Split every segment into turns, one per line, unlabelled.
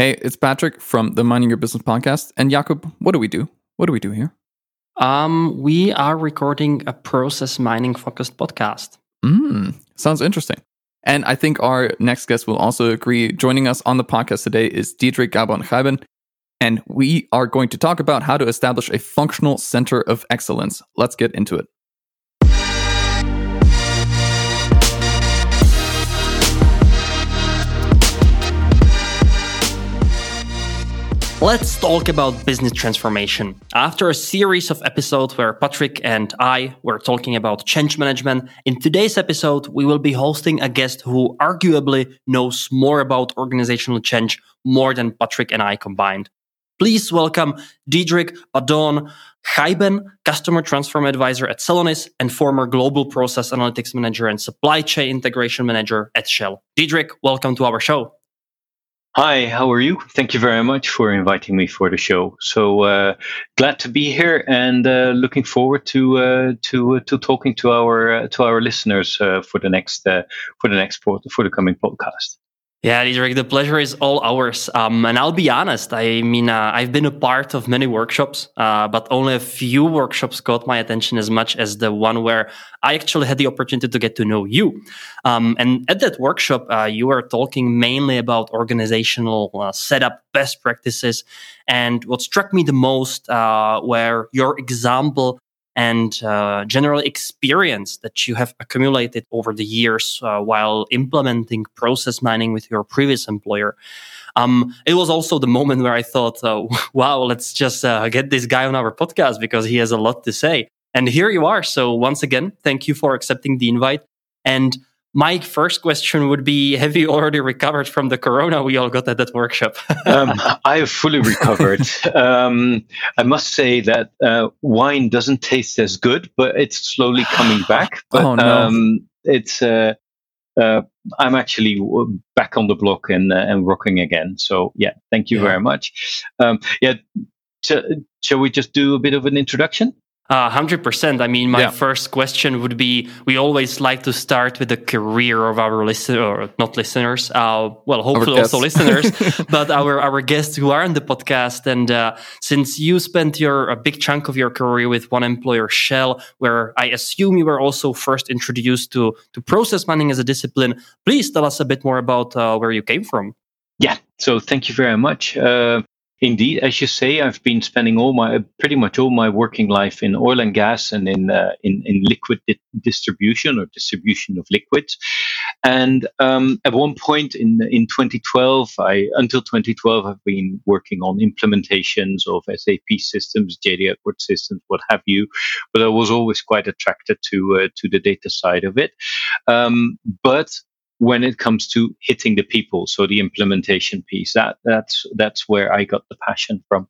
Hey, it's Patrick from the Mining Your Business podcast. And Jakub, what do we do? What do we do here?
Um, we are recording a process mining focused podcast.
Mm, sounds interesting. And I think our next guest will also agree. Joining us on the podcast today is Diederik Gabon Geiben. And we are going to talk about how to establish a functional center of excellence. Let's get into it.
Let's talk about business transformation. After a series of episodes where Patrick and I were talking about change management, in today's episode, we will be hosting a guest who arguably knows more about organizational change more than Patrick and I combined. Please welcome Diederik Adon Geiben, Customer Transform Advisor at Celonis and former Global Process Analytics Manager and Supply Chain Integration Manager at Shell. Diederik, welcome to our show.
Hi, how are you? Thank you very much for inviting me for the show. So uh, glad to be here and uh, looking forward to uh, to uh, to talking to our uh, to our listeners uh, for the next for the next for the coming podcast.
Yeah, Diederik, the pleasure is all ours. Um, and I'll be honest, I mean, uh, I've been a part of many workshops, uh, but only a few workshops caught my attention as much as the one where I actually had the opportunity to get to know you. Um, and at that workshop, uh, you were talking mainly about organizational uh, setup, best practices. And what struck me the most uh, were your example and uh, general experience that you have accumulated over the years uh, while implementing process mining with your previous employer. Um, it was also the moment where I thought, uh, wow, let's just uh, get this guy on our podcast because he has a lot to say. And here you are. So once again, thank you for accepting the invite. And my first question would be Have you already recovered from the corona we all got at that workshop?
um, I have fully recovered. um, I must say that uh, wine doesn't taste as good, but it's slowly coming back. But
oh, no. um,
it's. Uh, uh, I'm actually back on the block and uh, and rocking again. So yeah, thank you yeah. very much. Um, yeah, shall we just do a bit of an introduction?
Hundred percent. I mean, my yeah. first question would be: We always like to start with the career of our listener, or not listeners. Uh, well, hopefully also listeners, but our our guests who are on the podcast. And uh, since you spent your a big chunk of your career with one employer, Shell, where I assume you were also first introduced to to process mining as a discipline, please tell us a bit more about uh, where you came from.
Yeah. So thank you very much. Uh, Indeed, as you say, I've been spending all my pretty much all my working life in oil and gas and in uh, in, in liquid di- distribution or distribution of liquids. And um, at one point in in 2012, I until 2012, I've been working on implementations of SAP systems, JD Edwards systems, what have you. But I was always quite attracted to uh, to the data side of it. Um, but when it comes to hitting the people so the implementation piece that that's that's where i got the passion from.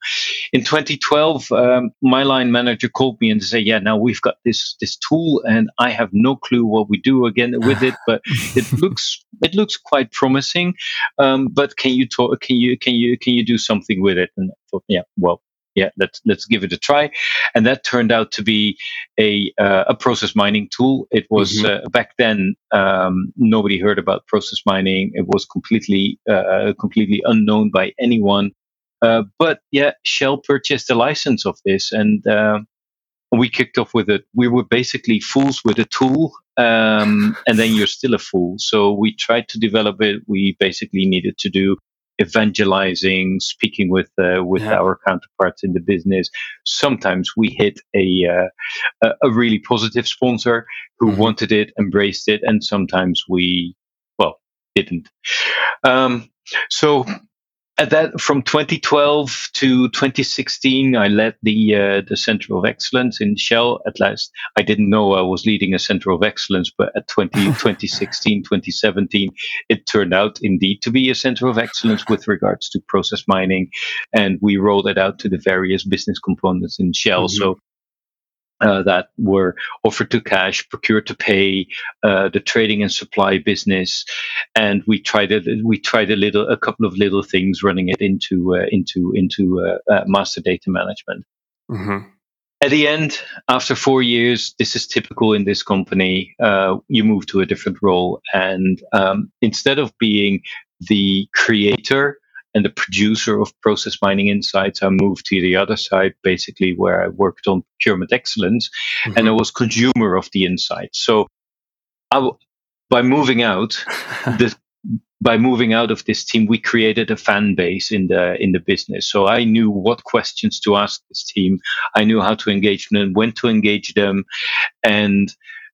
In 2012 um, my line manager called me and said yeah now we've got this this tool and i have no clue what we do again with it but it looks it looks quite promising. Um, but can you talk can you can you can you do something with it? And i thought yeah well yeah, let's let's give it a try. And that turned out to be a uh, a process mining tool. It was mm-hmm. uh, back then um, nobody heard about process mining. It was completely uh, completely unknown by anyone. Uh, but yeah, Shell purchased a license of this, and uh, we kicked off with it. We were basically fools with a tool, um, and then you're still a fool. So we tried to develop it. We basically needed to do evangelizing, speaking with uh, with yeah. our counterparts in the business. Sometimes we hit a uh, a really positive sponsor who mm-hmm. wanted it, embraced it, and sometimes we well didn't. Um, so at that from 2012 to 2016 i led the uh, the center of excellence in shell at last i didn't know i was leading a center of excellence but at 20, 2016 2017 it turned out indeed to be a center of excellence with regards to process mining and we rolled it out to the various business components in shell mm-hmm. so uh, that were order to cash, procure to pay, uh, the trading and supply business, and we tried it. We tried a little, a couple of little things, running it into uh, into into uh, uh, master data management. Mm-hmm. At the end, after four years, this is typical in this company. Uh, you move to a different role, and um, instead of being the creator and the producer of process mining insights. I moved to the other side, basically where I worked on procurement excellence, mm-hmm. and I was consumer of the insights. So, I, by moving out, the by moving out of this team, we created a fan base in the in the business. So I knew what questions to ask this team. I knew how to engage them, when to engage them, and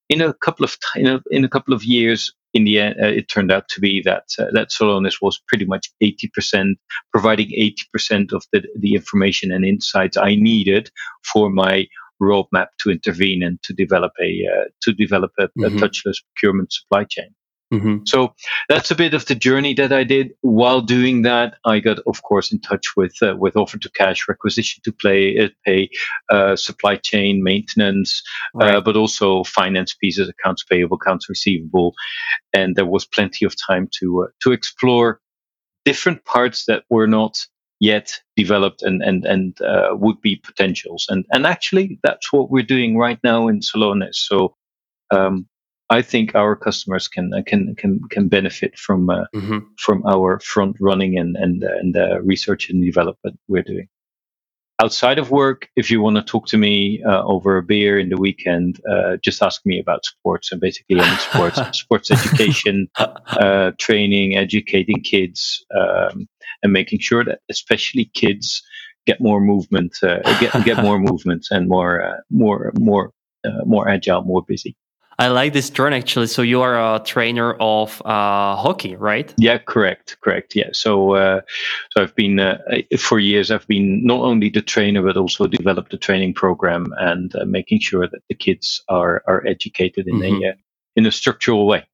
in a couple of in a, in a couple of years, in the end, uh, it turned out to be that uh, that Celonis was pretty much 80% providing 80% of the the information and insights I needed for my roadmap to intervene and to develop a uh, to develop a, mm-hmm. a touchless procurement supply chain. Mm-hmm. So that's a bit of the journey that I did. While doing that, I got, of course, in touch with uh, with order to cash, requisition to play, uh, pay, uh, supply chain maintenance, uh, right. but also finance pieces, accounts payable, accounts receivable, and there was plenty of time to uh, to explore different parts that were not yet developed and and and uh, would be potentials. And and actually, that's what we're doing right now in Celonis. So. Um, I think our customers can uh, can can can benefit from uh, mm-hmm. from our front running and and uh, and uh, research and development we're doing. Outside of work, if you want to talk to me uh, over a beer in the weekend, uh, just ask me about sports and basically any sports, sports education, training, educating kids, um, and making sure that especially kids get more movement, get get more movement and more more more more agile, more busy.
I like this turn actually. So you are a trainer of uh, hockey, right?
Yeah, correct, correct. Yeah. So, uh, so I've been uh, for years. I've been not only the trainer but also developed the training program and uh, making sure that the kids are are educated in mm-hmm. a uh, in a structural way.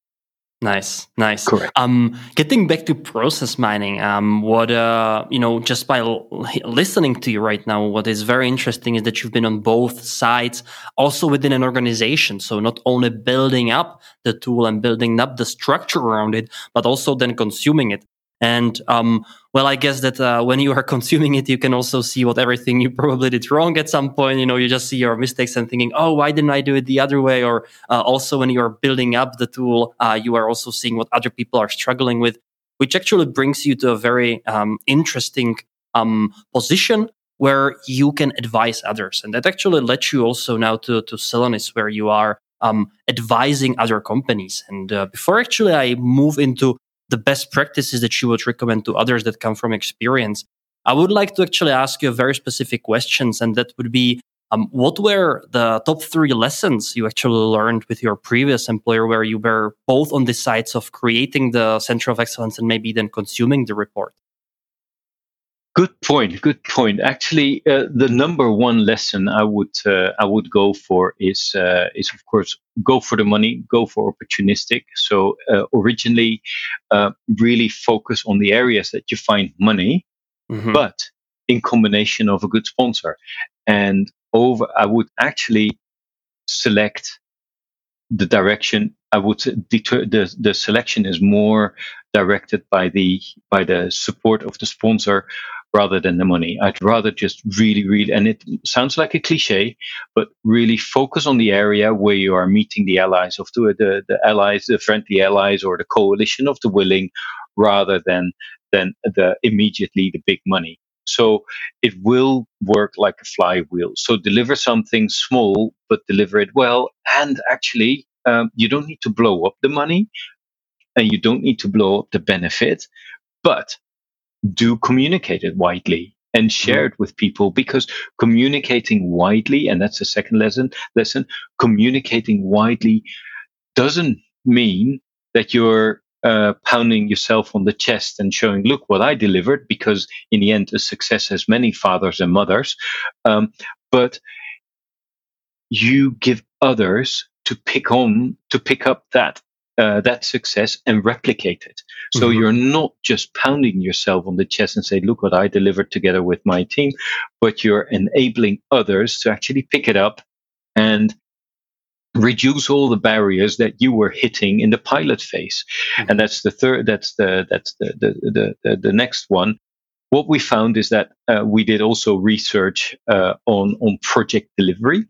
Nice, nice.
Correct.
Um, getting back to process mining, um, what uh, you know, just by l- listening to you right now, what is very interesting is that you've been on both sides, also within an organization. So not only building up the tool and building up the structure around it, but also then consuming it. And um, well, I guess that uh, when you are consuming it, you can also see what everything you probably did wrong at some point. You know, you just see your mistakes and thinking, "Oh, why didn't I do it the other way?" Or uh, also when you are building up the tool, uh, you are also seeing what other people are struggling with, which actually brings you to a very um, interesting um, position where you can advise others, and that actually lets you also now to to Celonis, where you are um, advising other companies. And uh, before actually I move into the best practices that you would recommend to others that come from experience. I would like to actually ask you a very specific questions, and that would be um, what were the top three lessons you actually learned with your previous employer where you were both on the sides of creating the center of excellence and maybe then consuming the report?
Good point. Good point. Actually, uh, the number one lesson I would uh, I would go for is uh, is of course go for the money, go for opportunistic. So uh, originally, uh, really focus on the areas that you find money, mm-hmm. but in combination of a good sponsor. And over, I would actually select the direction. I would deter the the selection is more directed by the by the support of the sponsor rather than the money. I'd rather just really, really, and it sounds like a cliche, but really focus on the area where you are meeting the allies of the, the, the allies, the friendly allies or the coalition of the willing rather than, than the immediately the big money. So it will work like a flywheel. So deliver something small, but deliver it well. And actually, um, you don't need to blow up the money and you don't need to blow up the benefit, but do communicate it widely and share it with people because communicating widely, and that's the second lesson, lesson, communicating widely doesn't mean that you're uh, pounding yourself on the chest and showing, look what I delivered, because in the end, a success has many fathers and mothers. Um, but you give others to pick on, to pick up that uh, that success and replicate it. So mm-hmm. you're not just pounding yourself on the chest and say, look what I delivered together with my team, but you're enabling others to actually pick it up and reduce all the barriers that you were hitting in the pilot phase. Mm-hmm. And that's the third, that's the, that's the, the, the, the, the next one. What we found is that uh, we did also research uh, on, on project delivery.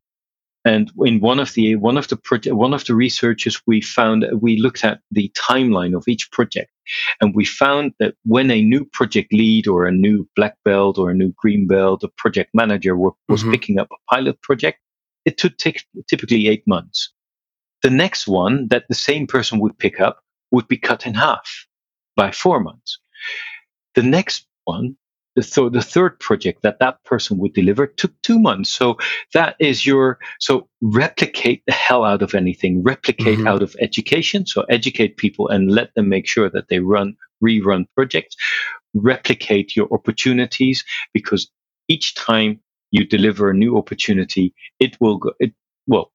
And in one of the one of the project, one of the researches, we found we looked at the timeline of each project, and we found that when a new project lead or a new black belt or a new green belt, a project manager were, was mm-hmm. picking up a pilot project, it took t- typically eight months. The next one that the same person would pick up would be cut in half by four months. The next one the, th- the third project that that person would deliver took two months. So that is your, so replicate the hell out of anything, replicate mm-hmm. out of education. So educate people and let them make sure that they run, rerun projects, replicate your opportunities because each time you deliver a new opportunity, it will go, it, well,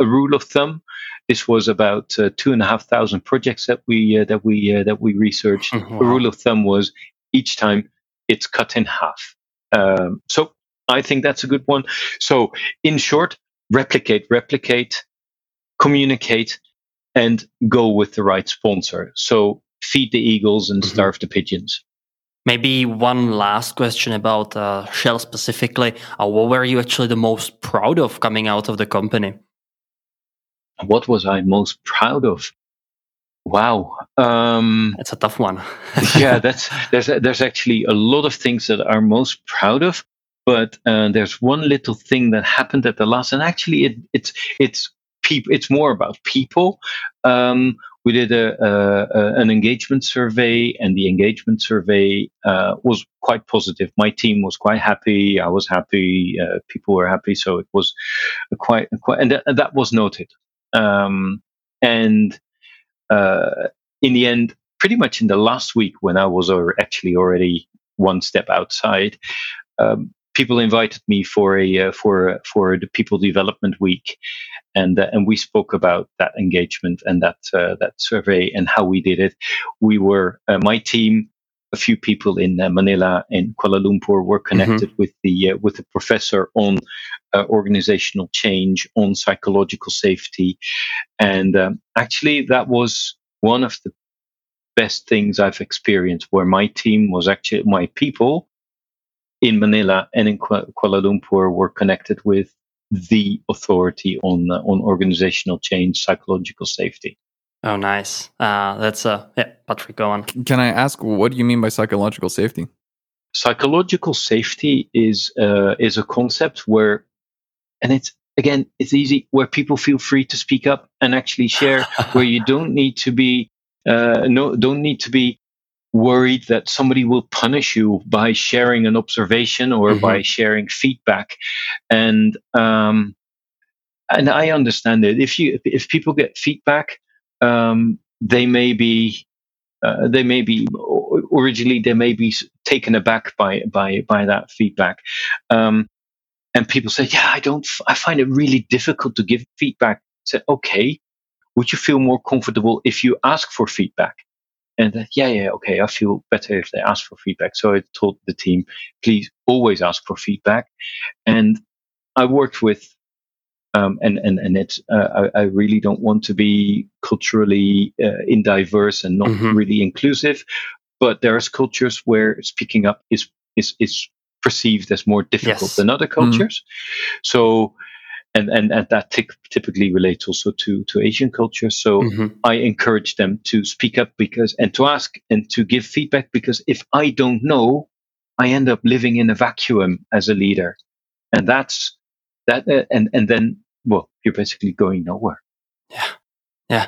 a rule of thumb. This was about uh, two and a half thousand projects that we uh, that we uh, that we researched. A rule of thumb was each time it's cut in half. Um, so I think that's a good one. So in short, replicate, replicate, communicate, and go with the right sponsor. So feed the eagles and mm-hmm. starve the pigeons.
Maybe one last question about uh, Shell specifically. Uh, what were you actually the most proud of coming out of the company?
What was I most proud of? Wow, um,
that's a tough one.
yeah, that's there's there's actually a lot of things that I'm most proud of, but uh, there's one little thing that happened at the last, and actually it, it's it's people. It's more about people. Um, we did a, a, a, an engagement survey, and the engagement survey uh, was quite positive. My team was quite happy. I was happy. Uh, people were happy. So it was quite quite, and th- that was noted. Um, and in the end, pretty much in the last week when I was actually already one step outside, um, people invited me for a uh, for for the People Development Week, and uh, and we spoke about that engagement and that uh, that survey and how we did it. We were uh, my team. A few people in uh, Manila and Kuala Lumpur were mm-hmm. connected mm-hmm. with the with the professor on organizational change, on psychological safety, and um, actually, that was one of the best things I've experienced where my team was actually my people in Manila and in Kuala Lumpur were connected with the authority on uh, on organizational change, psychological safety.
Oh, nice. Uh, that's uh, yeah, Patrick, go on.
Can I ask what do you mean by psychological safety?
Psychological safety is uh, is a concept where, and it's again, it's easy where people feel free to speak up and actually share, where you don't need to be uh, no don't need to be worried that somebody will punish you by sharing an observation or mm-hmm. by sharing feedback, and um, and I understand it. If you if people get feedback, um, they may be uh, they may be originally they may be taken aback by by by that feedback. Um, and people say, yeah, I don't, I find it really difficult to give feedback. say okay, would you feel more comfortable if you ask for feedback? And uh, yeah, yeah, okay, I feel better if they ask for feedback. So I told the team, please always ask for feedback. And I worked with, um, and and and it's, uh, I, I, really don't want to be culturally uh, indiverse and not mm-hmm. really inclusive, but there's cultures where speaking up is is is perceived as more difficult yes. than other cultures. Mm. So, and, and, and that t- typically relates also to, to Asian culture. So mm-hmm. I encourage them to speak up because, and to ask and to give feedback because if I don't know, I end up living in a vacuum as a leader. And that's that. Uh, and, and then, well, you're basically going nowhere.
Yeah. Yeah.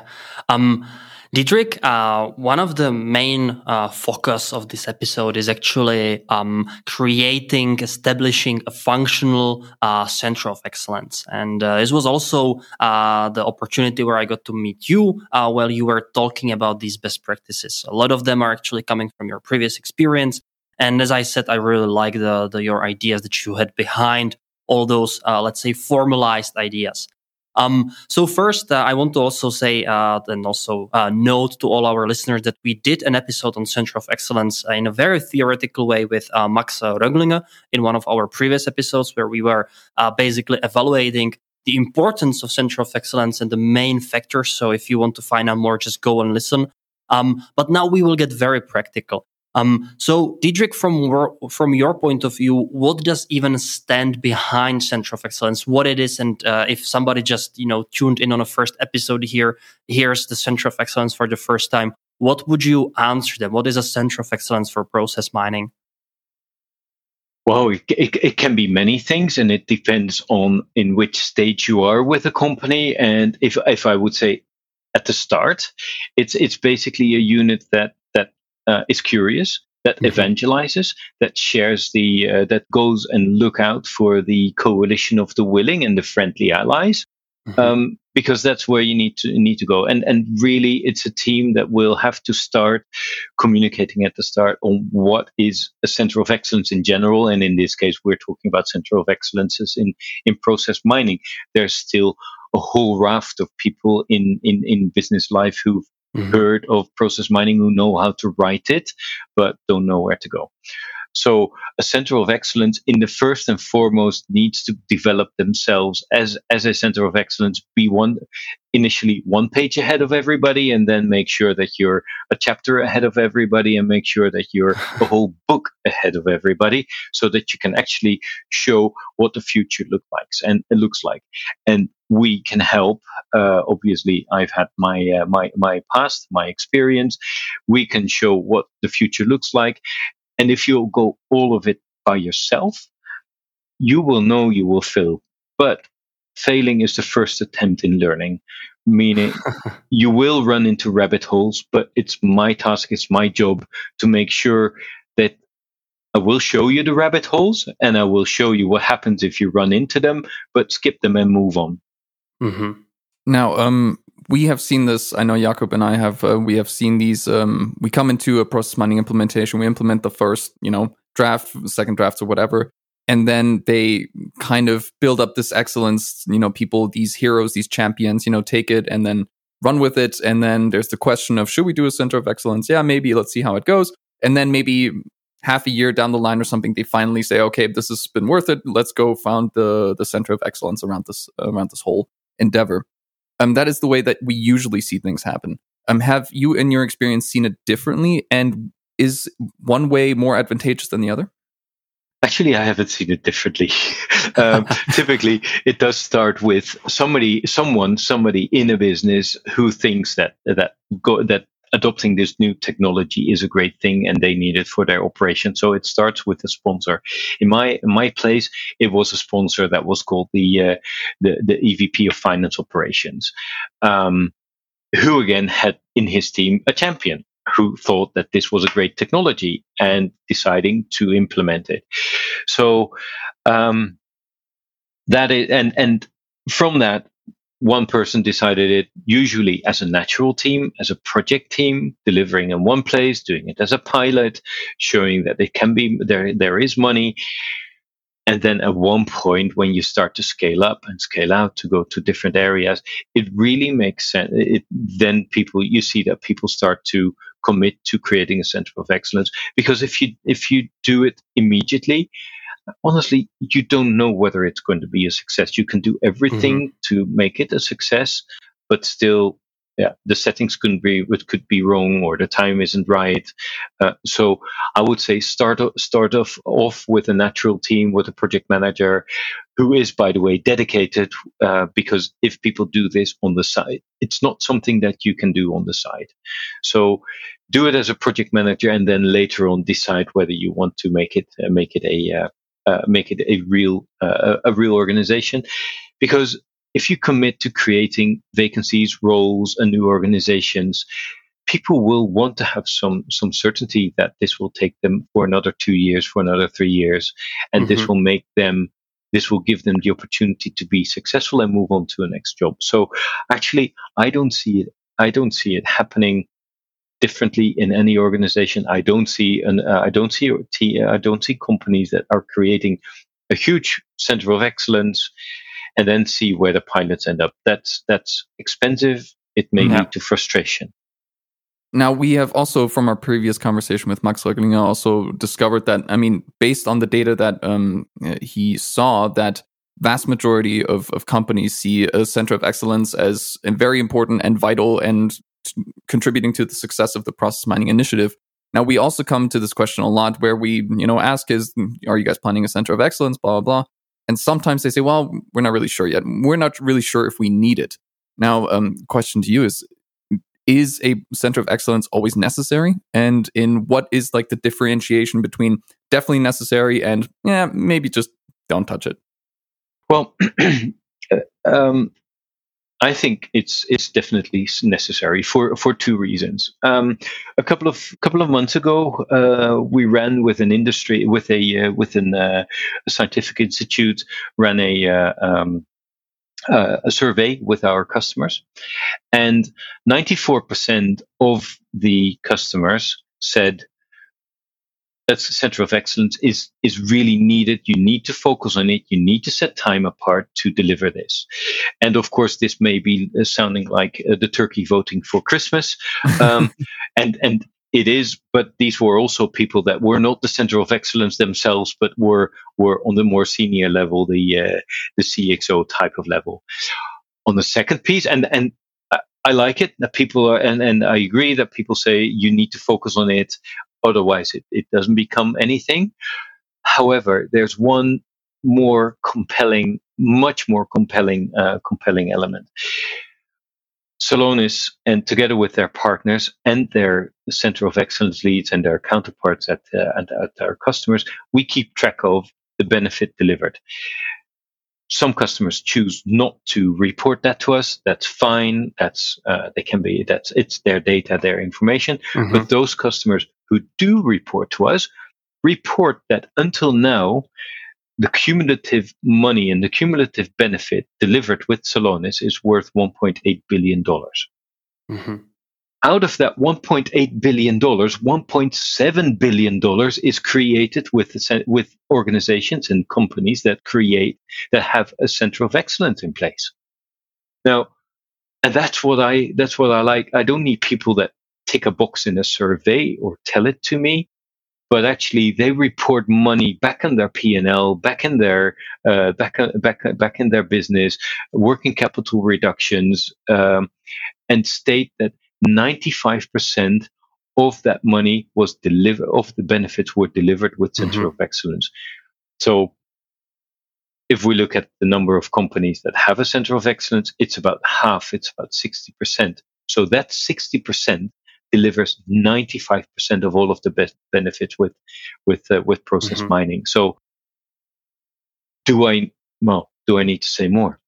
Um, Diederik, uh, one of the main uh, focus of this episode is actually um, creating, establishing a functional uh, center of excellence. And uh, this was also uh, the opportunity where I got to meet you uh, while you were talking about these best practices. A lot of them are actually coming from your previous experience. And as I said, I really like the, the your ideas that you had behind all those, let's say, formalized ideas. Um, so first, uh, I want to also say uh, and also uh, note to all our listeners that we did an episode on Center of Excellence uh, in a very theoretical way with uh, Max uh, Röglinger in one of our previous episodes, where we were basically evaluating the importance of Center of Excellence and the main factors. So if you want to find out more, just go and listen. Um, but now we will get very practical. Um, so, Diedrich, from from your point of view, what does even stand behind Center of Excellence? What it is, and uh, if somebody just you know tuned in on a first episode here, here's the Center of Excellence for the first time. What would you answer them? What is a Center of Excellence for process mining?
Well, it, it, it, can be many things, and it depends on in which stage you are with a company. And if if I would say at the start, it's it's basically a unit that uh, is curious, that mm-hmm. evangelizes, that shares the uh, that goes and look out for the coalition of the willing and the friendly allies, Mm-hmm. Um, because that's where you need to need to go. And and really, it's a team that will have to start communicating at the start on what is a center of excellence in general. And in this case, we're talking about center of excellences in in process mining. There's still a whole raft of people in in in business life who've mm-hmm. heard of process mining, who know how to write it, but don't know where to go. So a center of excellence in the first and foremost needs to develop themselves as, as a center of excellence, be one initially one page ahead of everybody and then make sure that you're a chapter ahead of everybody and make sure that you're a whole book ahead of everybody so that you can actually show what the future looks like and it looks like. And we can help uh, obviously i've had my uh, my my past my experience. We can show what the future looks like and if you go all of it by yourself, you will know you will fail. But failing is the first attempt in learning, meaning you will run into rabbit holes, but it's my task, it's my job to make sure that I will show you the rabbit holes and I will show you what happens if you run into them, but skip them and move on.
Mm-hmm. Now, um, we have seen this. I know Jakub and I have. Uh, we have seen these. Um, we come into a process mining implementation. We implement the first, you know, draft, second drafts, or whatever, and then they kind of build up this excellence. You know, people, these heroes, these champions, you know, take it and then run with it. And then there's the question of should we do a center of excellence? Yeah, maybe. Let's see how it goes. And then maybe half a year down the line or something, they finally say, okay, this has been worth it. Let's go found the the center of excellence around this around this whole endeavor. Um, that is the way that we usually see things happen. Um, have you, in your experience, seen it differently? And is one way more advantageous than the other?
Actually, I haven't seen it differently. um, typically, it does start with somebody, someone, somebody in a business who thinks that that go, that adopting this new technology is a great thing and they need it for their operation. So it starts with a sponsor. In my in my place, it was a sponsor that was called the uh, the, the EVP of Finance Operations, um, who again had in his team a champion who thought that this was a great technology and deciding to implement it. So um, that is and and from that one person decided it usually as a natural team, as a project team, delivering in one place, doing it as a pilot, showing that it can be there. There is money, and then at one point when you start to scale up and scale out to go to different areas, it really makes sense. It, then people you see that people start to commit to creating a center of excellence because if you if you do it immediately honestly, you don't know whether it's going to be a success. You can do everything mm-hmm. to make it a success, but still, yeah, the settings could be it could be wrong or the time isn't right. Uh, so I would say start start off off with a natural team with a project manager who is, by the way, dedicated. Uh, because if people do this on the side, it's not something that you can do on the side. So do it as a project manager, and then later on decide whether you want to make it uh, make it a uh, make it a real uh, a real organization because if you commit to creating vacancies roles and new organizations people will want to have some some certainty that this will take them for another two years for another three years and mm-hmm. this will make them this will give them the opportunity to be successful and move on to a next job so actually i don't see it i don't see it happening differently in any organization. I don't see an uh, I don't see I don't see companies that are creating a huge center of excellence and then see where the pilots end up. That's that's expensive. It may yeah. lead to frustration.
Now we have also from our previous conversation with Max Röglinger also discovered that I mean based on the data that um, he saw that vast majority of, of companies see a center of excellence as very important and vital and contributing to the success of the process mining initiative. Now we also come to this question a lot where we, you know, ask is, are you guys planning a center of excellence? Blah, blah, blah. And sometimes they say, well, we're not really sure yet. We're not really sure if we need it. Now, um, question to you is, is a center of excellence always necessary? And in what is like the differentiation between definitely necessary and yeah, maybe just don't touch it?
Well, um, I think it's it's definitely necessary for for two reasons. Um, a couple of couple of months ago, uh, we ran with an industry with a uh, with an, uh, a scientific institute ran a uh, um, uh, a survey with our customers, and ninety four percent of the customers said that's the center of excellence is is really needed. You need to focus on it. You need to set time apart to deliver this. And of course this may be uh, sounding like uh, the turkey voting for christmas. Um, and and it is but these were also people that were not the center of excellence themselves but were were on the more senior level the uh, the cxo type of level. On the second piece and and I like it that people are, and, and I agree that people say you need to focus on it. Otherwise, it, it doesn't become anything. However, there's one more compelling, much more compelling, uh, compelling element. Celonis, and together with their partners and their center of excellence leads and their counterparts at, uh, at, at our customers, we keep track of the benefit delivered. Some customers choose not to report that to us. That's fine. That's uh, they can be that's it's their data, their information. Mm-hmm. But those customers who do report to us report that until now, the cumulative money and the cumulative benefit delivered with Celonis is worth 1.8 billion dollars. Mm-hmm. Out of that 1.8 billion dollars 1.7 billion dollars is created with with organizations and companies that create that have a center of excellence in place. Now and that's what i that's what i like. I don't need people that tick a box in a survey or tell it to me but actually they report money back in their P&L, back in their uh, back back back in their business, working capital reductions, um, and state that 95% of that money was delivered, of the benefits were delivered with Center mm-hmm. of Excellence. So if we look at the number of companies that have a Center of Excellence, it's about half, it's about 60%. So that 60% delivers 95% of all of the be- benefits with, with, uh, with process mm-hmm. mining. So do I, well, do I need to say more?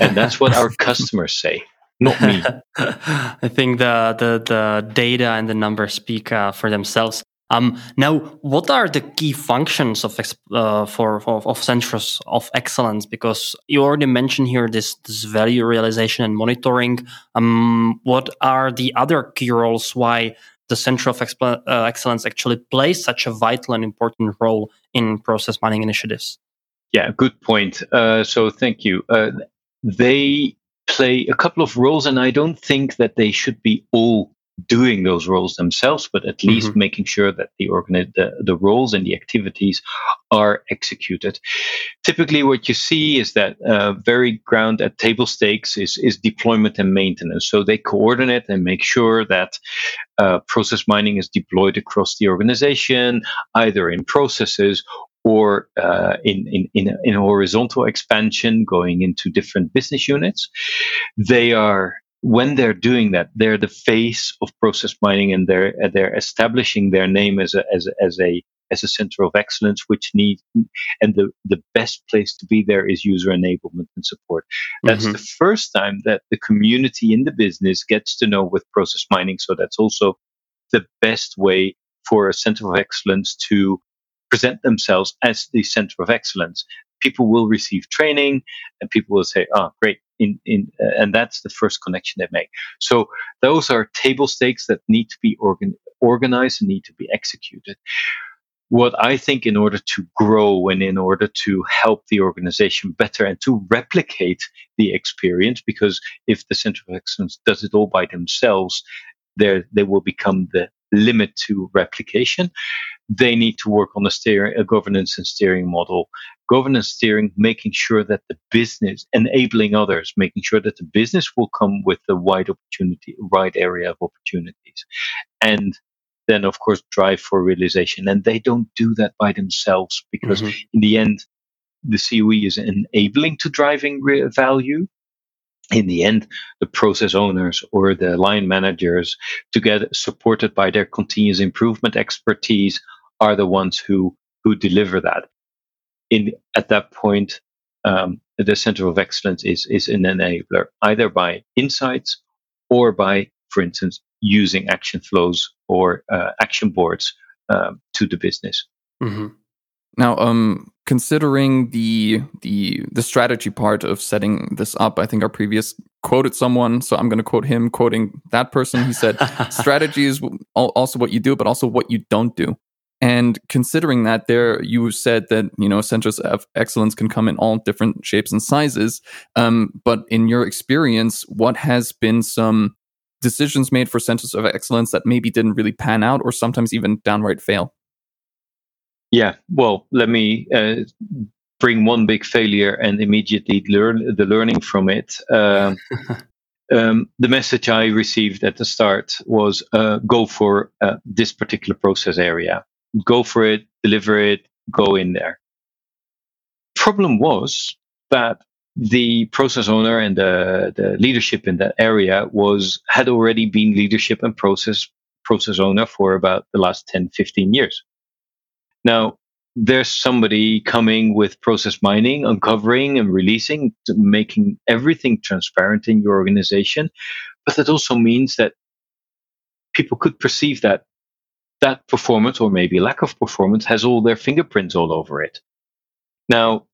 and that's what our customers say not me.
I think the, the, the data and the numbers speak uh, for themselves. Um, now, what are the key functions of uh, for, for of centers of excellence? Because you already mentioned here this this value realization and monitoring. Um, what are the other key roles? Why the center of uh, excellence actually plays such a vital and important role in process mining initiatives?
Yeah, good point. Uh, so, thank you. Uh, they play a couple of roles, and I don't think that they should be all doing those roles themselves, but at least mm-hmm. making sure that the, organi- the the roles and the activities are executed. Typically, what you see is that uh, very ground at table stakes is is deployment and maintenance. So they coordinate and make sure that uh, process mining is deployed across the organization, either in processes or uh, in, in, in, in horizontal expansion going into different business units. They are when they're doing that, they're the face of process mining, and they're they're establishing their name as a as a, as a as a center of excellence, which need and the the best place to be there is user enablement and support. That's mm-hmm. the first time that the community in the business gets to know with process mining. So that's also the best way for a center of excellence to present themselves as the center of excellence. People will receive training, and people will say, "Oh, great!" In, in uh, and that's the first connection they make. So those are table stakes that need to be organ- organized and need to be executed. What I think, in order to grow and in order to help the organization better and to replicate the experience, because if the center of excellence does it all by themselves, they they will become the limit to replication they need to work on a steering, a governance and steering model. Governance steering, making sure that the business, enabling others, making sure that the business will come with the wide opportunity, wide area of opportunities. And then of course drive for realization. And they don't do that by themselves because mm-hmm. in the end, the COE is enabling to driving re- value. In the end, the process owners or the line managers, together supported by their continuous improvement expertise, are the ones who who deliver that. In at that point, um, the center of excellence is is an enabler either by insights or by, for instance, using action flows or uh, action boards um, to the business.
Mm-hmm. Now, um, considering the the the strategy part of setting this up, I think our previous quoted someone, so I'm going to quote him, quoting that person. He said, "Strategy is also what you do, but also what you don't do." And considering that, there you said that you know centers of excellence can come in all different shapes and sizes. Um, but in your experience, what has been some decisions made for centers of excellence that maybe didn't really pan out, or sometimes even downright fail?
Yeah, well, let me uh, bring one big failure and immediately learn the learning from it. Um, um, the message I received at the start was uh, go for uh, this particular process area go for it, deliver it, go in there. Problem was that the process owner and the, the leadership in that area was had already been leadership and process process owner for about the last 10, 15 years. Now, there's somebody coming with process mining, uncovering and releasing, making everything transparent in your organization. But that also means that people could perceive that that performance or maybe lack of performance has all their fingerprints all over it. Now,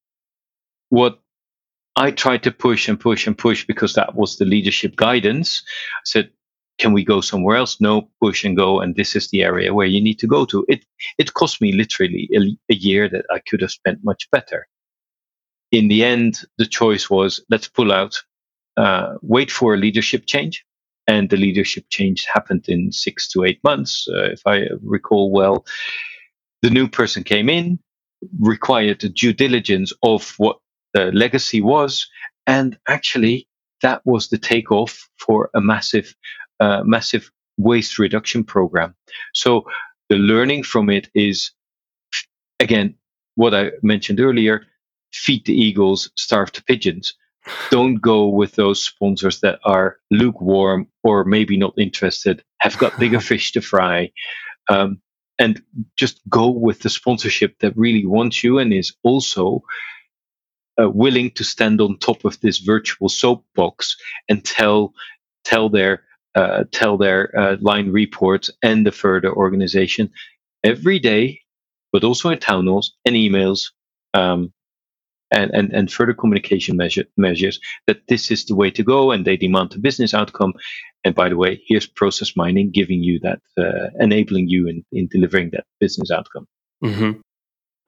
what I tried to push and push and push because that was the leadership guidance. I said, can we go somewhere else? No, push and go. And this is the area where you need to go to. It, it cost me literally a, a year that I could have spent much better. In the end, the choice was let's pull out, uh, wait for a leadership change and the leadership change happened in six to eight months, uh, if I recall well. The new person came in, required the due diligence of what the legacy was, and actually that was the takeoff for a massive, uh, massive waste reduction program. So the learning from it is, again, what I mentioned earlier: feed the eagles, starve the pigeons don't go with those sponsors that are lukewarm or maybe not interested, have got bigger fish to fry. Um, and just go with the sponsorship that really wants you and is also uh, willing to stand on top of this virtual soapbox and tell tell their uh, tell their uh, line reports and the further organization every day, but also in town halls and emails um, and, and, and further communication measure, measures that this is the way to go and they demand a business outcome. And by the way, here's process mining giving you that, uh, enabling you in, in delivering that business outcome.
Mm-hmm.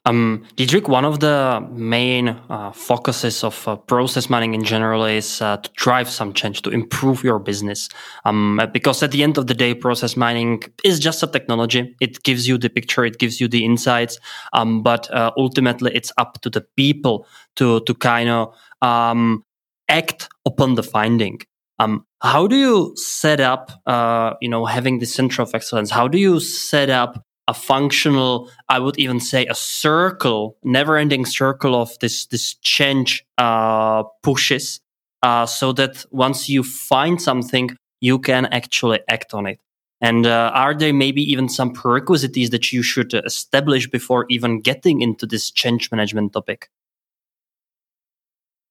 Um, one of the main uh, focuses of uh, process mining in general is uh, to drive some change, to improve your business. Um, because at the end of the day, process mining is just a technology. It gives you the picture, it gives you the insights, um, but uh, ultimately it's up to the people to to kind of um, act upon the finding. Um, how do you set up, uh, you know, having the center of excellence? How do you set up a functional, I would even say a circle, never ending circle of this, this change, uh, pushes, uh, so that once you find something, you can actually act on it. And uh, are there maybe even some prerequisites that you should establish before even getting into this change management topic?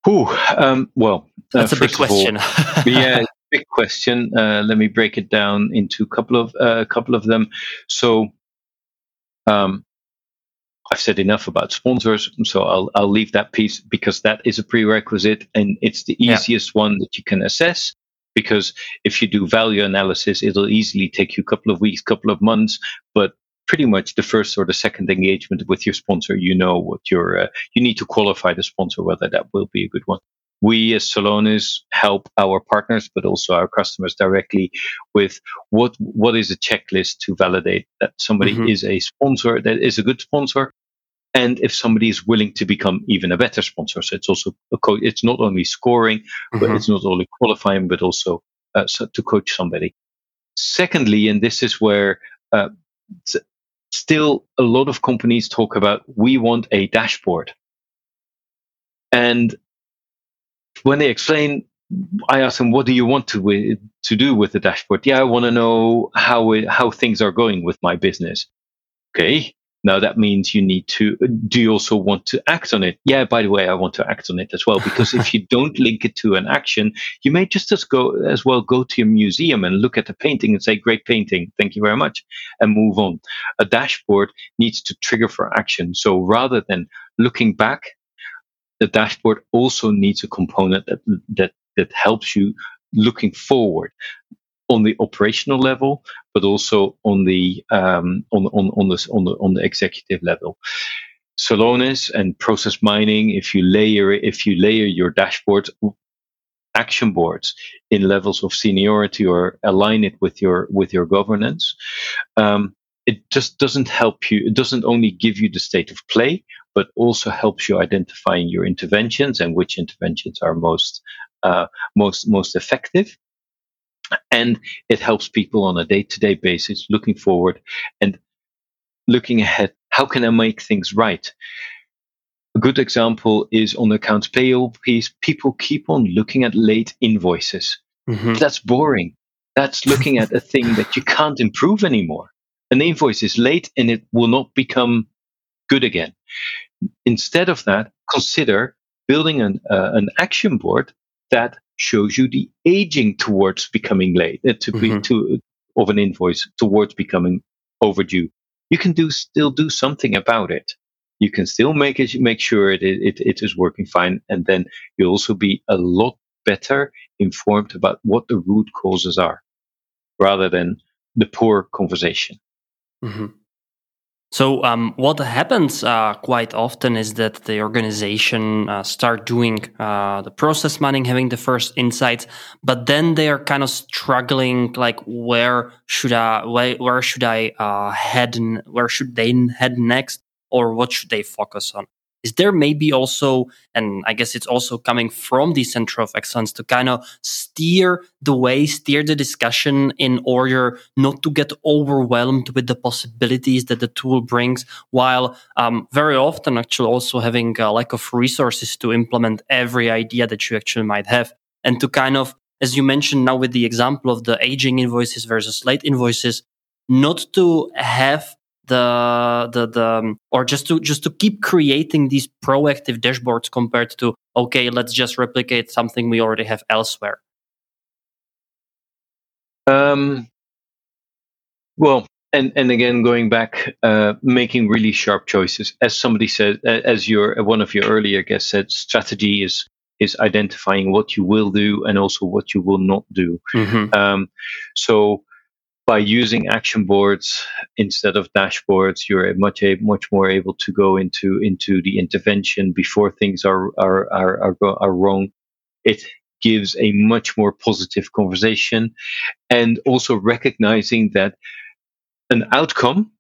Ooh, um, well,
uh, that's a big question.
All, yeah, big question. Uh, let me break it down into a couple of a uh, couple of them. So, um, I've said enough about sponsors, so I'll I'll leave that piece because that is a prerequisite and it's the easiest yeah. one that you can assess. Because if you do value analysis, it'll easily take you a couple of weeks, couple of months, but pretty much the first or the second engagement with your sponsor, you know what your uh, you need to qualify the sponsor whether that will be a good one we as Celonis help our partners, but also our customers directly with what what is a checklist to validate that somebody mm-hmm. is a sponsor, that is a good sponsor, and if somebody is willing to become even a better sponsor. So it's also a co- it's not only scoring, mm-hmm. but it's not only qualifying, but also uh, so to coach somebody. Secondly, and this is where uh, still a lot of companies talk about we want a dashboard. And when they explain, I ask them, what do you want to, to do with the dashboard? Yeah, I want to know how, it, how things are going with my business. Okay. Now that means you need to, do you also want to act on it? Yeah, by the way, I want to act on it as well, because if you don't link it to an action, you may just as go as well go to a museum and look at the painting and say, great painting. Thank you very much. And move on. A dashboard needs to trigger for action. So rather than looking back, the dashboard also needs a component that, that, that helps you looking forward on the operational level, but also on the um, on on on the on the on the executive level. Celonis and process mining. If you layer if you layer your dashboard action boards in levels of seniority or align it with your with your governance, um, it just doesn't help you. It doesn't only give you the state of play, but also helps you identifying your interventions and which interventions are most uh, most most effective. And it helps people on a day-to-day basis looking forward and looking ahead. How can i make things right? A good example is on the accounts payable piece people keep on looking at late invoices. Mm-hmm. that's boring. That's looking at a thing that you can't improve anymore. An invoice is late and it will not become good again instead of that consider building an, uh, an action board that shows you the aging towards becoming late uh, to be mm-hmm. to of an invoice towards becoming overdue. You can do still do something about it. You can still make it make sure it, it, it is working fine, and then you'll also be a lot better informed about what the root causes are, rather than the poor conversation.
Mm-hmm. So um, what happens uh, quite often is that the organization uh, start doing uh, the process mining, having the first insights, but then they are kind of struggling. Like, where should I, where, where should I uh, head? Where should they head next, or what should they focus on? Is there maybe also, and I guess it's also coming from the center of excellence to kind of steer the way, steer the discussion in order not to get overwhelmed with the possibilities that the tool brings, while um, very often actually also having a lack of resources to implement every idea that you actually might have, and to kind of, as you mentioned now with the example of the aging invoices versus late invoices, not to have the the the um, or just to just to keep creating these proactive dashboards compared to okay let's just replicate something we already have elsewhere?
Um well and and again going back uh, making really sharp choices. As somebody said as your one of your earlier guests said strategy is is identifying what you will do and also what you will not do. Mm-hmm. um, so by using action boards instead of dashboards, you're much a, much more able to go into into the intervention before things are are are are, are wrong. It gives a much more positive conversation, and also recognizing that an outcome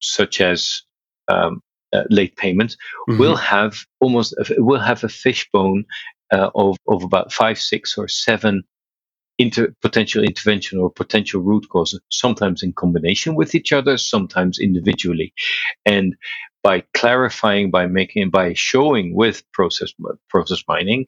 such as um, uh, late payment mm-hmm. will have almost will have a fishbone uh, of of about five, six, or seven inter- potential intervention or potential root cause, sometimes in combination with each other, sometimes individually. And by clarifying, by making, by showing with process process mining,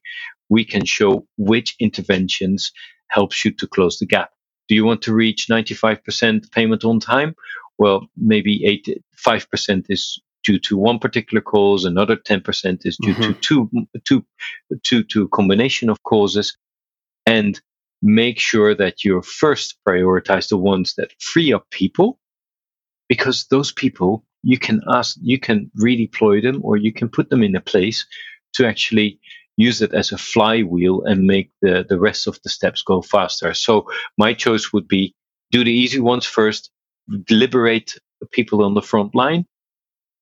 we can show which interventions helps you to close the gap. Do you want to reach 95% payment on time? Well, maybe 8, 5% is due to one particular cause, another 10% is due mm-hmm. to two, two, two, two combination of causes. And make sure that you first prioritize the ones that free up people because those people you can ask you can redeploy them or you can put them in a place to actually use it as a flywheel and make the, the rest of the steps go faster. So my choice would be do the easy ones first liberate people on the front line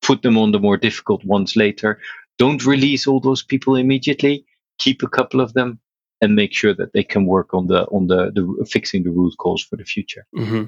put them on the more difficult ones later. Don't release all those people immediately. Keep a couple of them and make sure that they can work on the on the, the fixing the root cause for the future.
Mm-hmm.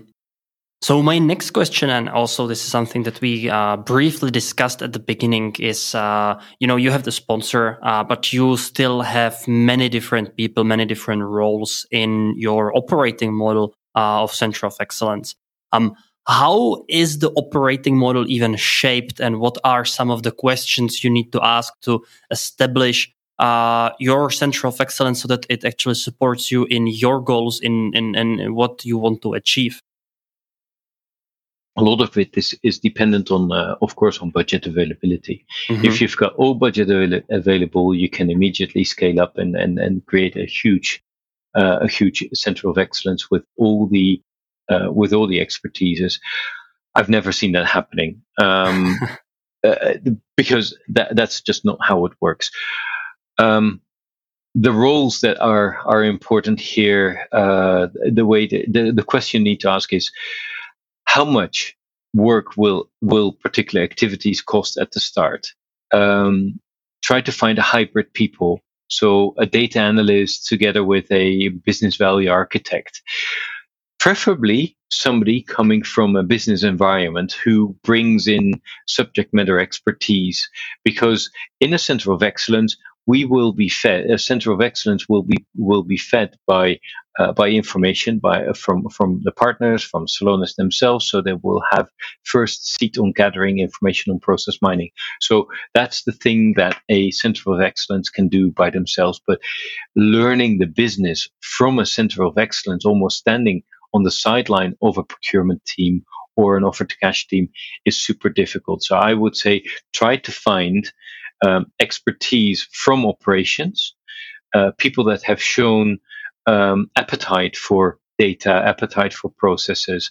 So my next question, and also this is something that we uh, briefly discussed at the beginning, is uh, you know you have the sponsor, uh, but you still have many different people, many different roles in your operating model uh, of Center of Excellence. Um, how is the operating model even shaped and what are some of the questions you need to ask to establish uh, your center of excellence so that it actually supports you in your goals in, in, in what you want to achieve
a lot of it is, is dependent on, uh, of course, on budget availability. Mm-hmm. If you've got all budget avail- available, you can immediately scale up and, and, and create a huge, uh, a huge center of excellence with all the, uh, with all the expertises. I've never seen that happening, um, uh, because that, that's just not how it works. Um, the roles that are are important here, uh, the way the, the, the question you need to ask is, how much work will will particular activities cost at the start. Um, try to find a hybrid people, so a data analyst together with a business value architect, preferably somebody coming from a business environment who brings in subject matter expertise, because in a center of excellence we will be fed. A center of excellence will be will be fed by uh, by information by uh, from from the partners from Celonis themselves, so they will have first seat on gathering information on process mining. So that's the thing that a center of excellence can do by themselves. But learning the business from a center of excellence, almost standing on the sideline of a procurement team or an order to cash team, is super difficult. So I would say try to find um, expertise from operations, uh, people that have shown um, appetite for data, appetite for processes,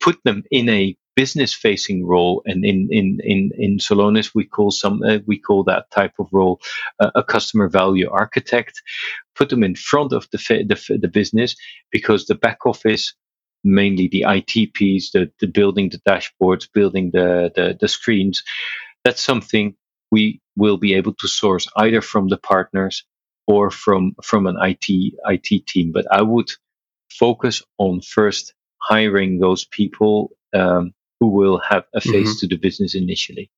put them in a business facing role. And in in in in Celonis we call some uh, we call that type of role uh, a customer value architect. Put them in front of the, the the business because the back office mainly the IT piece the, the building the dashboards building the, the the screens that's something we will be able to source either from the partners or from from an IT IT team. But I would focus on first hiring those people um, who will have a face mm-hmm. to the business initially.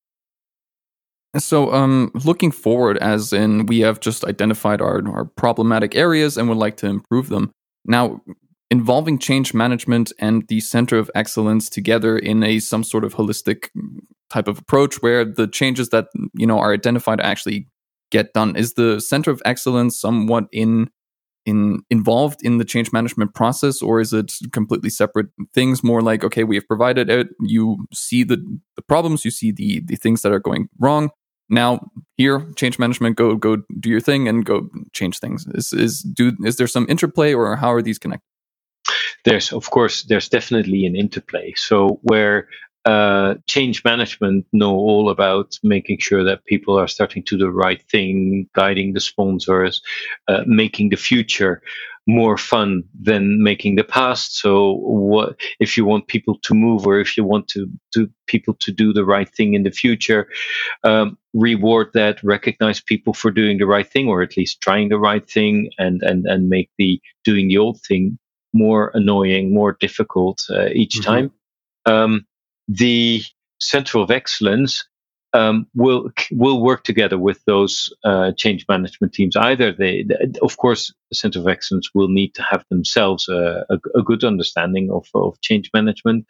So, um, looking forward, as in we have just identified our, our problematic areas and would like to improve them. Now, involving change management and the center of excellence together in a some sort of holistic type of approach where the changes that you know are identified actually get done. Is the center of excellence somewhat in in involved in the change management process or is it completely separate things? More like okay we have provided it. You see the the problems. You see the the things that are going wrong. Now here change management go go do your thing and go change things. Is is do is there some interplay or how are these connected
there's of course there's definitely an interplay. So where uh, change management know all about making sure that people are starting to do the right thing, guiding the sponsors, uh, making the future more fun than making the past. So, what if you want people to move, or if you want to, people to do the right thing in the future? Um, reward that, recognize people for doing the right thing, or at least trying the right thing, and and and make the doing the old thing more annoying, more difficult uh, each mm-hmm. time. Um, the Center of Excellence um, will will work together with those uh, change management teams. Either they, of course, the Center of Excellence will need to have themselves a, a, a good understanding of, of change management,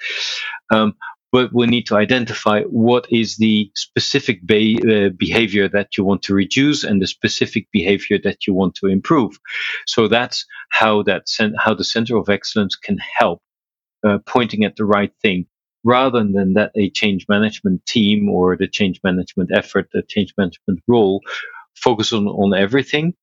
um, but we need to identify what is the specific be- uh, behavior that you want to reduce and the specific behavior that you want to improve. So that's how that how the center of excellence can help uh, pointing at the right thing rather than that a change management team or the change management effort, the change management role focus on, on everything.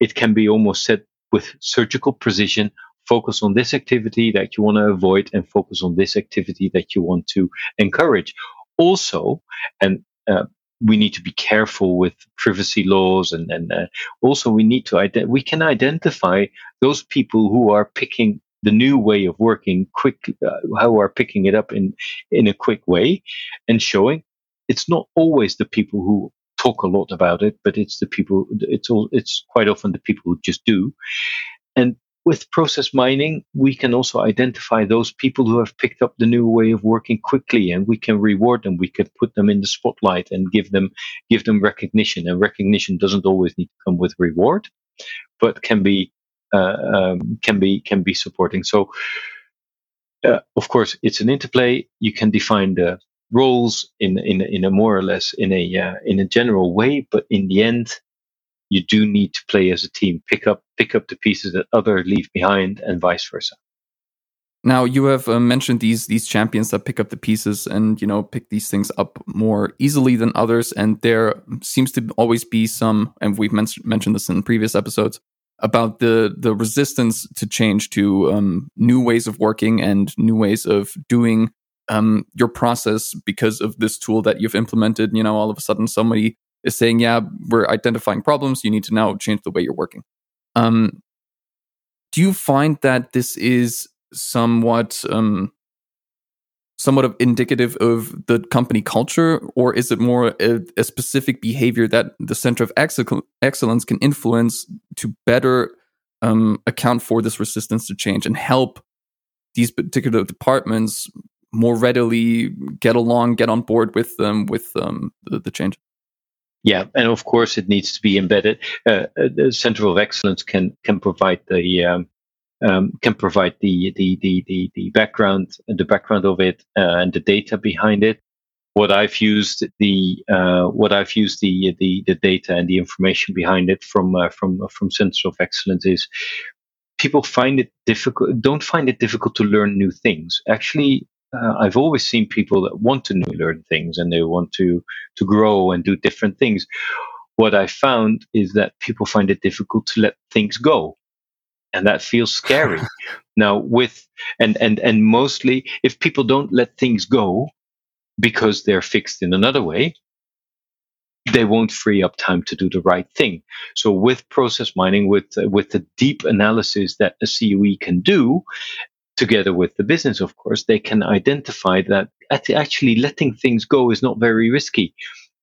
It can be almost said with surgical precision focus on this activity that you want to avoid and focus on this activity that you want to encourage. Also, and uh, we need to be careful with privacy laws and, and uh, also we need to ident- we can identify those people who are picking the new way of working quick uh, who are picking it up in in a quick way and showing it's not always the people who talk a lot about it but it's the people it's all it's quite often the people who just do and with process mining, we can also identify those people who have picked up the new way of working quickly, and we can reward them. We can put them in the spotlight and give them give them recognition. And recognition doesn't always need to come with reward, but can be uh, um, can be can be supporting. So uh, of course, it's an interplay. You can define the roles in in in a more or less in a uh, in a general way, but in the end, you do need to play as a team. Pick up pick up the pieces that other leave behind, and vice versa.
Now you have uh, mentioned these these champions that pick up the pieces and you know pick these things up more easily than others, and there seems to always be some, and we've men- mentioned this in previous episodes about the the resistance to change to um, new ways of working and new ways of doing um, your process because of this tool that you've implemented. You know, all of a sudden somebody is saying, "Yeah, we're identifying problems. You need to now change the way you're working." Um, do you find that this is somewhat um, somewhat of indicative of the company culture, or is it more a, a specific behavior that the center of excellence can influence to better um, account for this resistance to change and help these particular departments more readily get along, get on board with them with um, the, the change?
Yeah, and of course it needs to be embedded. Uh, uh the center of excellence can can provide the um, um, can provide the, the, the, the, the background, the background of it uh, and the data behind it. What I've used the uh, what I've used the, the the data and the information behind it from uh, from from Center of Excellence is people find it difficult don't find it difficult to learn new things. Actually, uh, I've always seen people that want to learn things and they want to to grow and do different things. What I found is that people find it difficult to let things go. And that feels scary. Now with and and and mostly if people don't let things go because they're fixed in another way they won't free up time to do the right thing. So with process mining with uh, with the deep analysis that a coe can do together with the business of course they can identify that actually letting things go is not very risky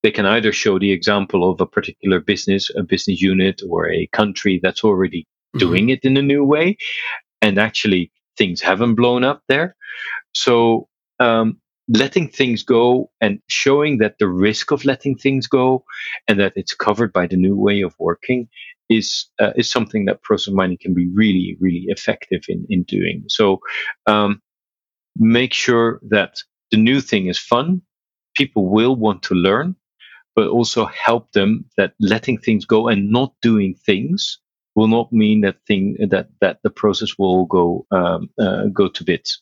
they can either show the example of a particular business, a business unit, or a country that's already doing mm-hmm. it in a new way. And actually, things haven't blown up there. So, um, letting things go and showing that the risk of letting things go and that it's covered by the new way of working is uh, is something that process mining can be really really effective in in doing. So um, make sure that the new thing is fun. People will want to learn, but also help them that letting things go and not doing things will not mean that thing that that the process will go um, uh, go to bits.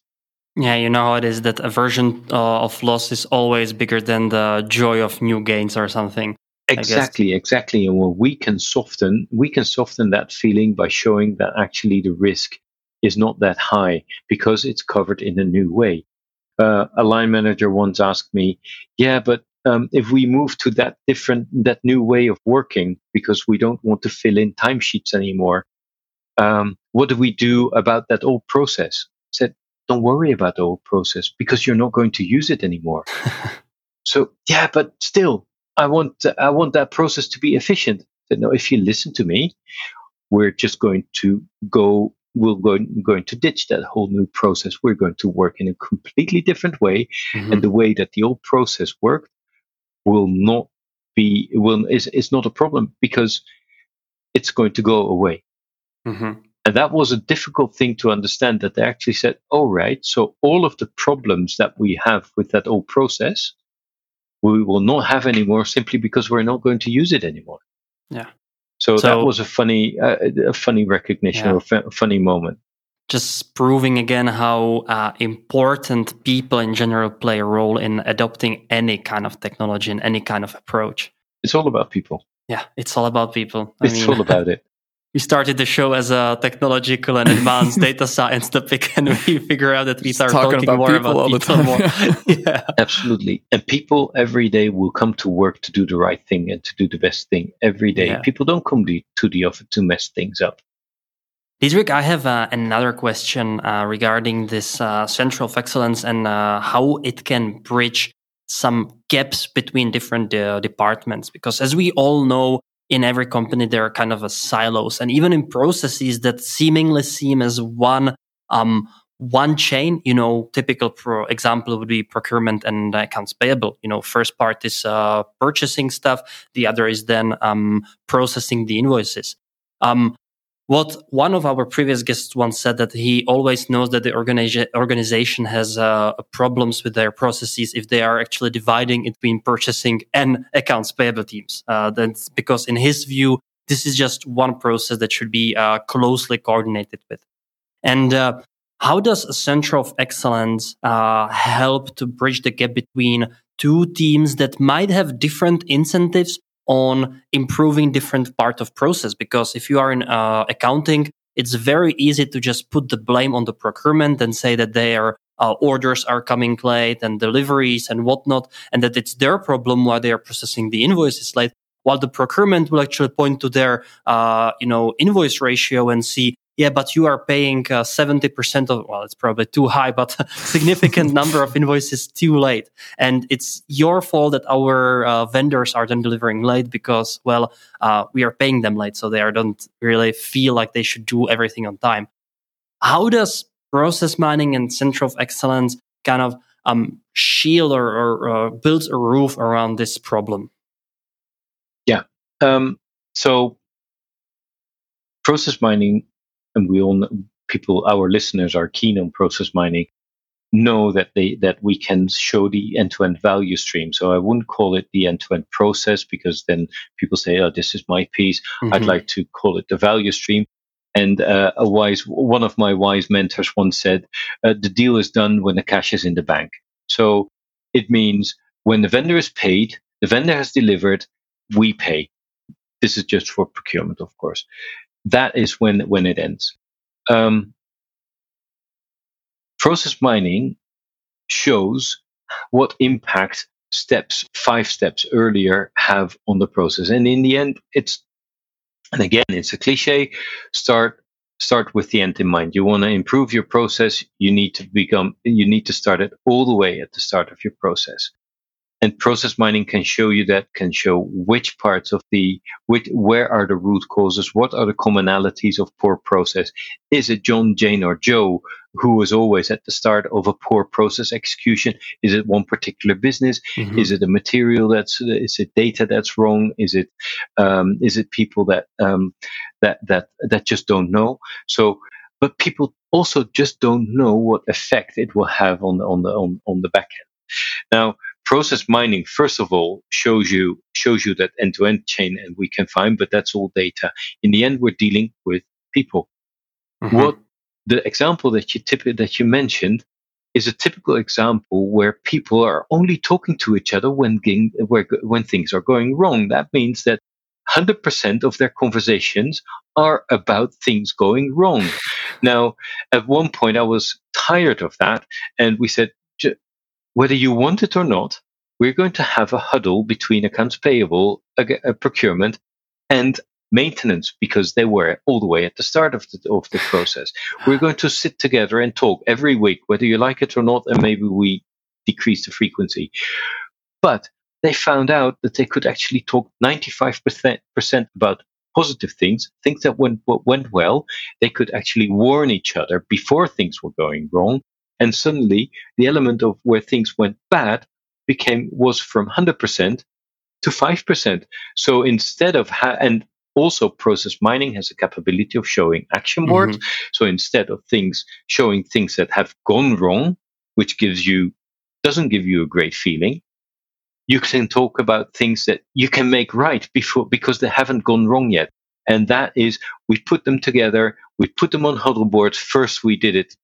Yeah, you know how it is that aversion uh, of loss is always bigger than the joy of new gains or something.
Exactly, exactly. And when we can soften, we can soften that feeling by showing that actually the risk is not that high because it's covered in a new way. Uh, a line manager once asked me, "Yeah, but um, if we move to that different, that new way of working, because we don't want to fill in timesheets anymore, um, what do we do about that old process? I said, don't worry about the old process because you're not going to use it anymore. so yeah, but still, I want I want that process to be efficient. Said, no, if you listen to me, we're just going to go we're going, going to ditch that whole new process. We're going to work in a completely different way. Mm-hmm. And the way that the old process worked will not be will is is not a problem because it's going to go away. Mm-hmm. And that was a difficult thing to understand that they actually said, "All oh, right, so all of the problems that we have with that old process, we will not have anymore simply because we're not going to use it anymore."
Yeah.
So, so that was a funny, uh, a funny recognition yeah. or a funny moment
just proving again how uh, important people in general play a role in adopting any kind of technology and any kind of approach.
It's all about people.
Yeah, it's all about people.
I it's mean, all about it.
We started the show as a technological and advanced data science topic, and we figure out that we start talking, talking about more about all people. The
time. yeah, absolutely. And people every day will come to work to do the right thing and to do the best thing every day. Yeah. People don't come to the office to mess things up.
Diederik, I have uh, another question uh, regarding this uh, center of excellence and uh, how it can bridge some gaps between different uh, departments. Because as we all know, in every company, there are kind of a silos and even in processes that seemingly seem as one, um, one chain, you know, typical pro example would be procurement and accounts payable. You know, first part is uh, purchasing stuff. The other is then um, processing the invoices. Um, what one of our previous guests once said that he always knows that the organiza- organization has uh, problems with their processes if they are actually dividing between purchasing and accounts payable teams. Uh, that's because in his view, this is just one process that should be uh, closely coordinated with. And uh, how does a center of excellence uh, help to bridge the gap between two teams that might have different incentives on improving different part of process because if you are in uh, accounting it's very easy to just put the blame on the procurement and say that their uh, orders are coming late and deliveries and whatnot and that it's their problem why they are processing the invoices late while the procurement will actually point to their uh, you know invoice ratio and see yeah, but you are paying uh, 70% of, well, it's probably too high, but significant number of invoices too late. And it's your fault that our uh, vendors are then delivering late because, well, uh, we are paying them late. So they are, don't really feel like they should do everything on time. How does process mining and center of excellence kind of um, shield or, or uh, build a roof around this problem?
Yeah. Um, so process mining and we all know, people, our listeners are keen on process mining, know that they that we can show the end-to-end value stream. So I wouldn't call it the end-to-end process because then people say, "Oh, this is my piece." Mm-hmm. I'd like to call it the value stream. And uh, a wise one of my wise mentors once said, uh, "The deal is done when the cash is in the bank." So it means when the vendor is paid, the vendor has delivered, we pay. This is just for procurement, of course that is when when it ends. Um, process mining shows what impact steps five steps earlier have on the process, and in the end, it's and again it's a cliche. Start start with the end in mind. You want to improve your process. You need to become. You need to start it all the way at the start of your process and process mining can show you that can show which parts of the which, where are the root causes what are the commonalities of poor process. Is it john jane or joe who was always at the start of a poor process execution? Is it one particular business? Mm-hmm. is it a material that's is it data that's wrong? Is it um, is it people that um, that that that just don't know? So but people also just don't know what effect it will have on the on the on, on the back end. Now process mining first of all shows you shows you that end-to-end chain and we can find but that's all data in the end we're dealing with people mm-hmm. what the example that you that you mentioned is a typical example where people are only talking to each other when where, when things are going wrong that means that 100% of their conversations are about things going wrong. Now, at one point, I was tired of that, and we said, whether you want it or not, we're going to have a huddle between accounts payable, a, a uh, procurement, and maintenance because they were all the way at the start of the, of the process. We're going to sit together and talk every week, whether you like it or not, and maybe we decrease the frequency. But they found out that they could actually talk 95% about positive things, things that went, went well. They could actually warn each other before things were going wrong. And suddenly the element of where things went bad became was from 100% to 5%. So instead of ha- and also process mining has a capability of showing action boards. Mm-hmm. So instead of things showing things that have gone wrong, which gives you doesn't give you a great feeling, you can talk about things that you can make right before because they haven't gone wrong yet. And that is we put them together, we put them on huddle boards. First we did it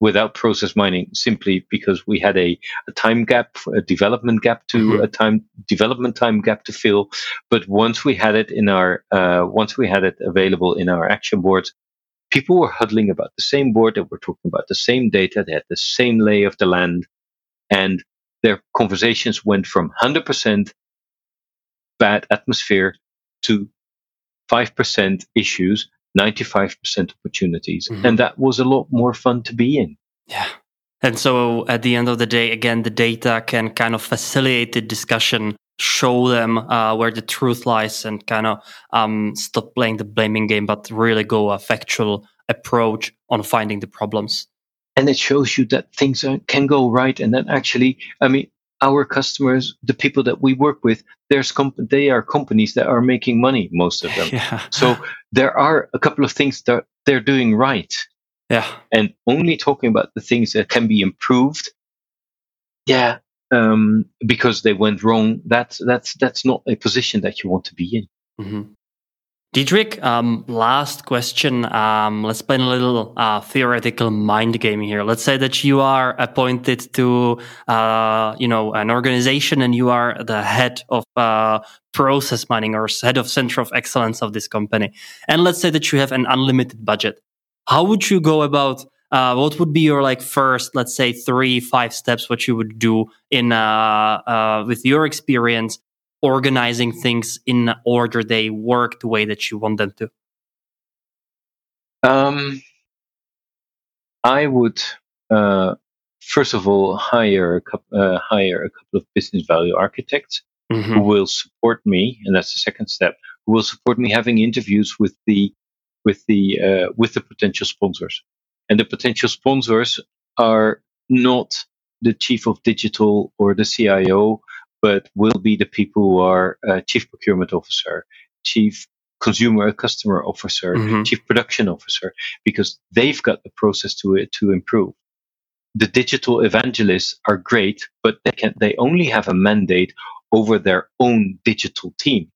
without process mining simply because we had a, a time gap, a development gap to mm-hmm. a time development time gap to fill. But once we had it in our uh, once we had it available in our action boards, people were huddling about the same board. They were talking about the same data. They had the same lay of the land, and their conversations went from 100% bad atmosphere to 5% issues 95% opportunities. Mm-hmm. And that was a lot more fun to be in.
Yeah. And so at the end of the day, again, the data can kind of facilitate the discussion, show them uh, where the truth lies, and kind of um, stop playing the blaming game, but really go a factual approach on finding the problems.
And it shows you that things are, can go right. And then actually, I mean, our customers, the people that we work with, there's comp- they are companies that are making money, most of them.
Yeah.
So there are a couple of things that they're doing right.
Yeah.
And only talking about the things that can be improved. Yeah. Um, because they went wrong. That's, that's, that's not a position that you want to be in.
Mm-hmm. Diedrich, um, last question. Um, let's play a little uh, theoretical mind game here. Let's say that you are appointed to, uh, you know, an organization and you are the head of uh, process mining or head of center of excellence of this company. And let's say that you have an unlimited budget. How would you go about? Uh, what would be your like first, let's say, three, five steps? What you would do in uh, uh, with your experience organizing things in order they work the way that you want them to?
Um, I would uh, first of all hire a couple, uh, hire a couple of business value architects mm-hmm. who will support me, and that's the second step. Who will support me having interviews with the with the uh, with the potential sponsors, and the potential sponsors are not the chief of digital or the CIO but will be the people who are uh, chief procurement officer, chief consumer customer officer, mm-hmm. chief production officer, because they've got the process to it to improve. The digital evangelists are great, but they can they only have a mandate over their own digital team.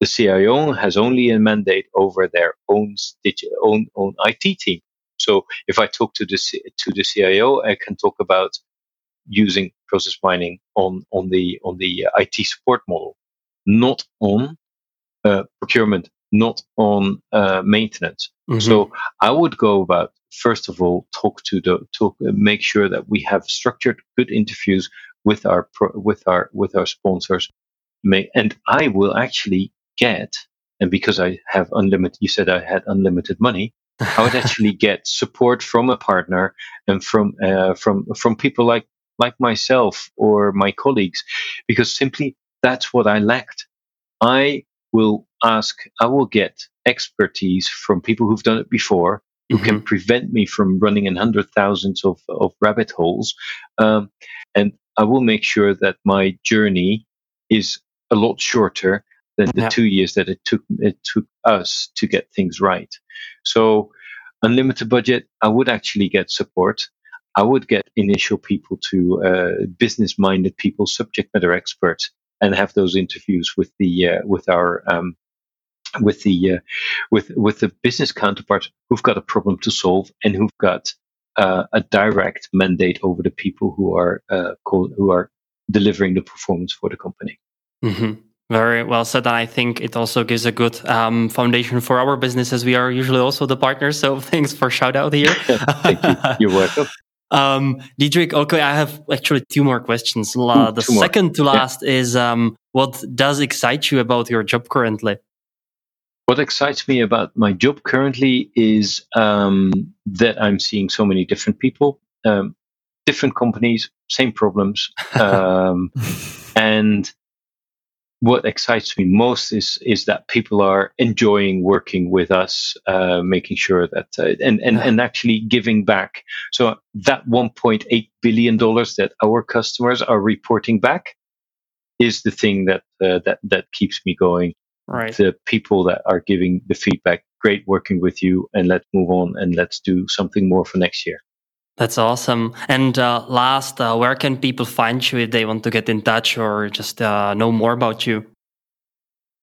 The CIO has only a mandate over their own digi- own own IT team. So if I talk to the to the CIO, I can talk about using process mining on on the on the uh, IT support model, not on uh, procurement, not on uh, maintenance. Mm-hmm. So I would go about first of all talk to the talk, uh, make sure that we have structured good interviews with our with our with our sponsors, May, and I will actually get and because I have unlimited, you said I had unlimited money. I would actually get support from a partner and from uh, from from people like like myself or my colleagues, because simply that's what I lacked. I will ask, I will get expertise from people who've done it before, who mm-hmm. can prevent me from running in hundred thousands of, of rabbit holes. Um, and I will make sure that my journey is a lot shorter than the yeah. two years that it took it took us to get things right. So unlimited budget, I would actually get support. I would get initial people to uh, business minded people, subject matter experts, and have those interviews with the uh, with our um, with the uh, with with the business counterpart who've got a problem to solve and who've got uh, a direct mandate over the people who are uh, called, who are delivering the performance for the company.
Mm-hmm. Very well said. And I think it also gives a good um, foundation for our business as we are usually also the partners. So thanks for shout out here.
Thank you. You're welcome.
Um, Diedrich, okay, I have actually two more questions. Uh, the second more. to last yeah. is um, what does excite you about your job currently?
What excites me about my job currently is um, that I'm seeing so many different people, um, different companies, same problems, um, and what excites me most is is that people are enjoying working with us, uh, making sure that uh, and and and actually giving back. So that 1.8 billion dollars that our customers are reporting back is the thing that uh, that that keeps me going.
Right.
The people that are giving the feedback, great working with you, and let's move on and let's do something more for next year.
That's awesome. And uh, last, uh, where can people find you if they want to get in touch or just uh, know more about you?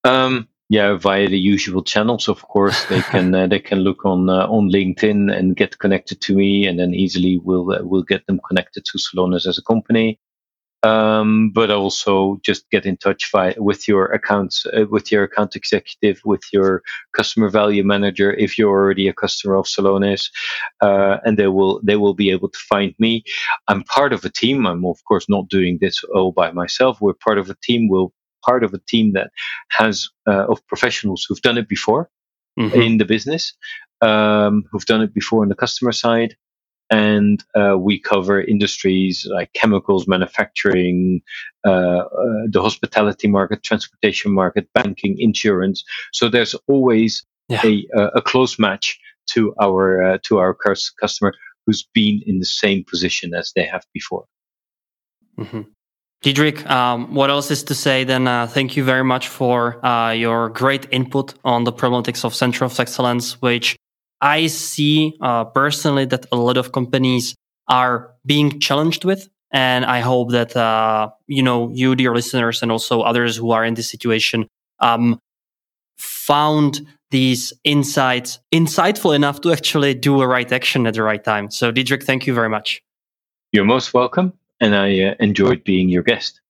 Um, yeah, via the usual channels, of course. They can uh, they can look on uh, on LinkedIn and get connected to me, and then easily we'll uh, we'll get them connected to Celonis as a company um, but also just get in touch via, with your accounts, uh, with your account executive, with your customer value manager if you're already a customer of Celonis, uh, and they will they will be able to find me. I'm part of a team. I'm of course not doing this all by myself. We're part of a team. We're part of a team that has uh, of professionals who've done it before mm-hmm. in the business, um, who've done it before on the customer side and uh, we cover industries like chemicals, manufacturing, uh, uh, the hospitality market, transportation market, banking, insurance. So there's always yeah. a, a close match to our uh, to our customer who's been in the same position as they have before.
Mm-hmm. Diedrich, um, what else is to say then? Uh, thank you very much for uh, your great input on the problematics of center of excellence, which I see uh, personally that a lot of companies are being challenged with. And I hope that, uh, you know, you, dear listeners, and also others who are in this situation, um, found these insights insightful enough to actually do a right action at the right time. So, Diedrich, thank you very much.
You're most welcome and I uh, enjoyed being your guest.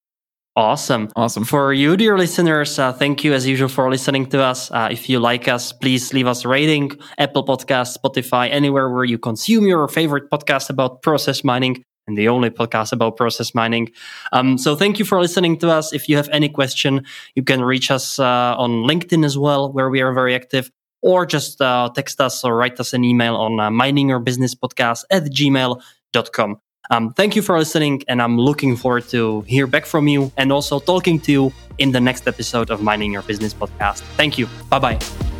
Awesome.
Awesome.
For you, dear listeners, uh, thank you as usual for listening to us. Uh, if you like us, please leave us a rating, Apple Podcast, Spotify, anywhere where you consume your favorite podcast about process mining and the only podcast about process mining. Um, so thank you for listening to us. If you have any question, you can reach us uh, on LinkedIn as well, where we are very active, or just uh, text us or write us an email on uh, miningyourbusinesspodcast at gmail.com. Um, thank you for listening, and I'm looking forward to hear back from you and also talking to you in the next episode of Mining Your Business podcast. Thank you. Bye bye.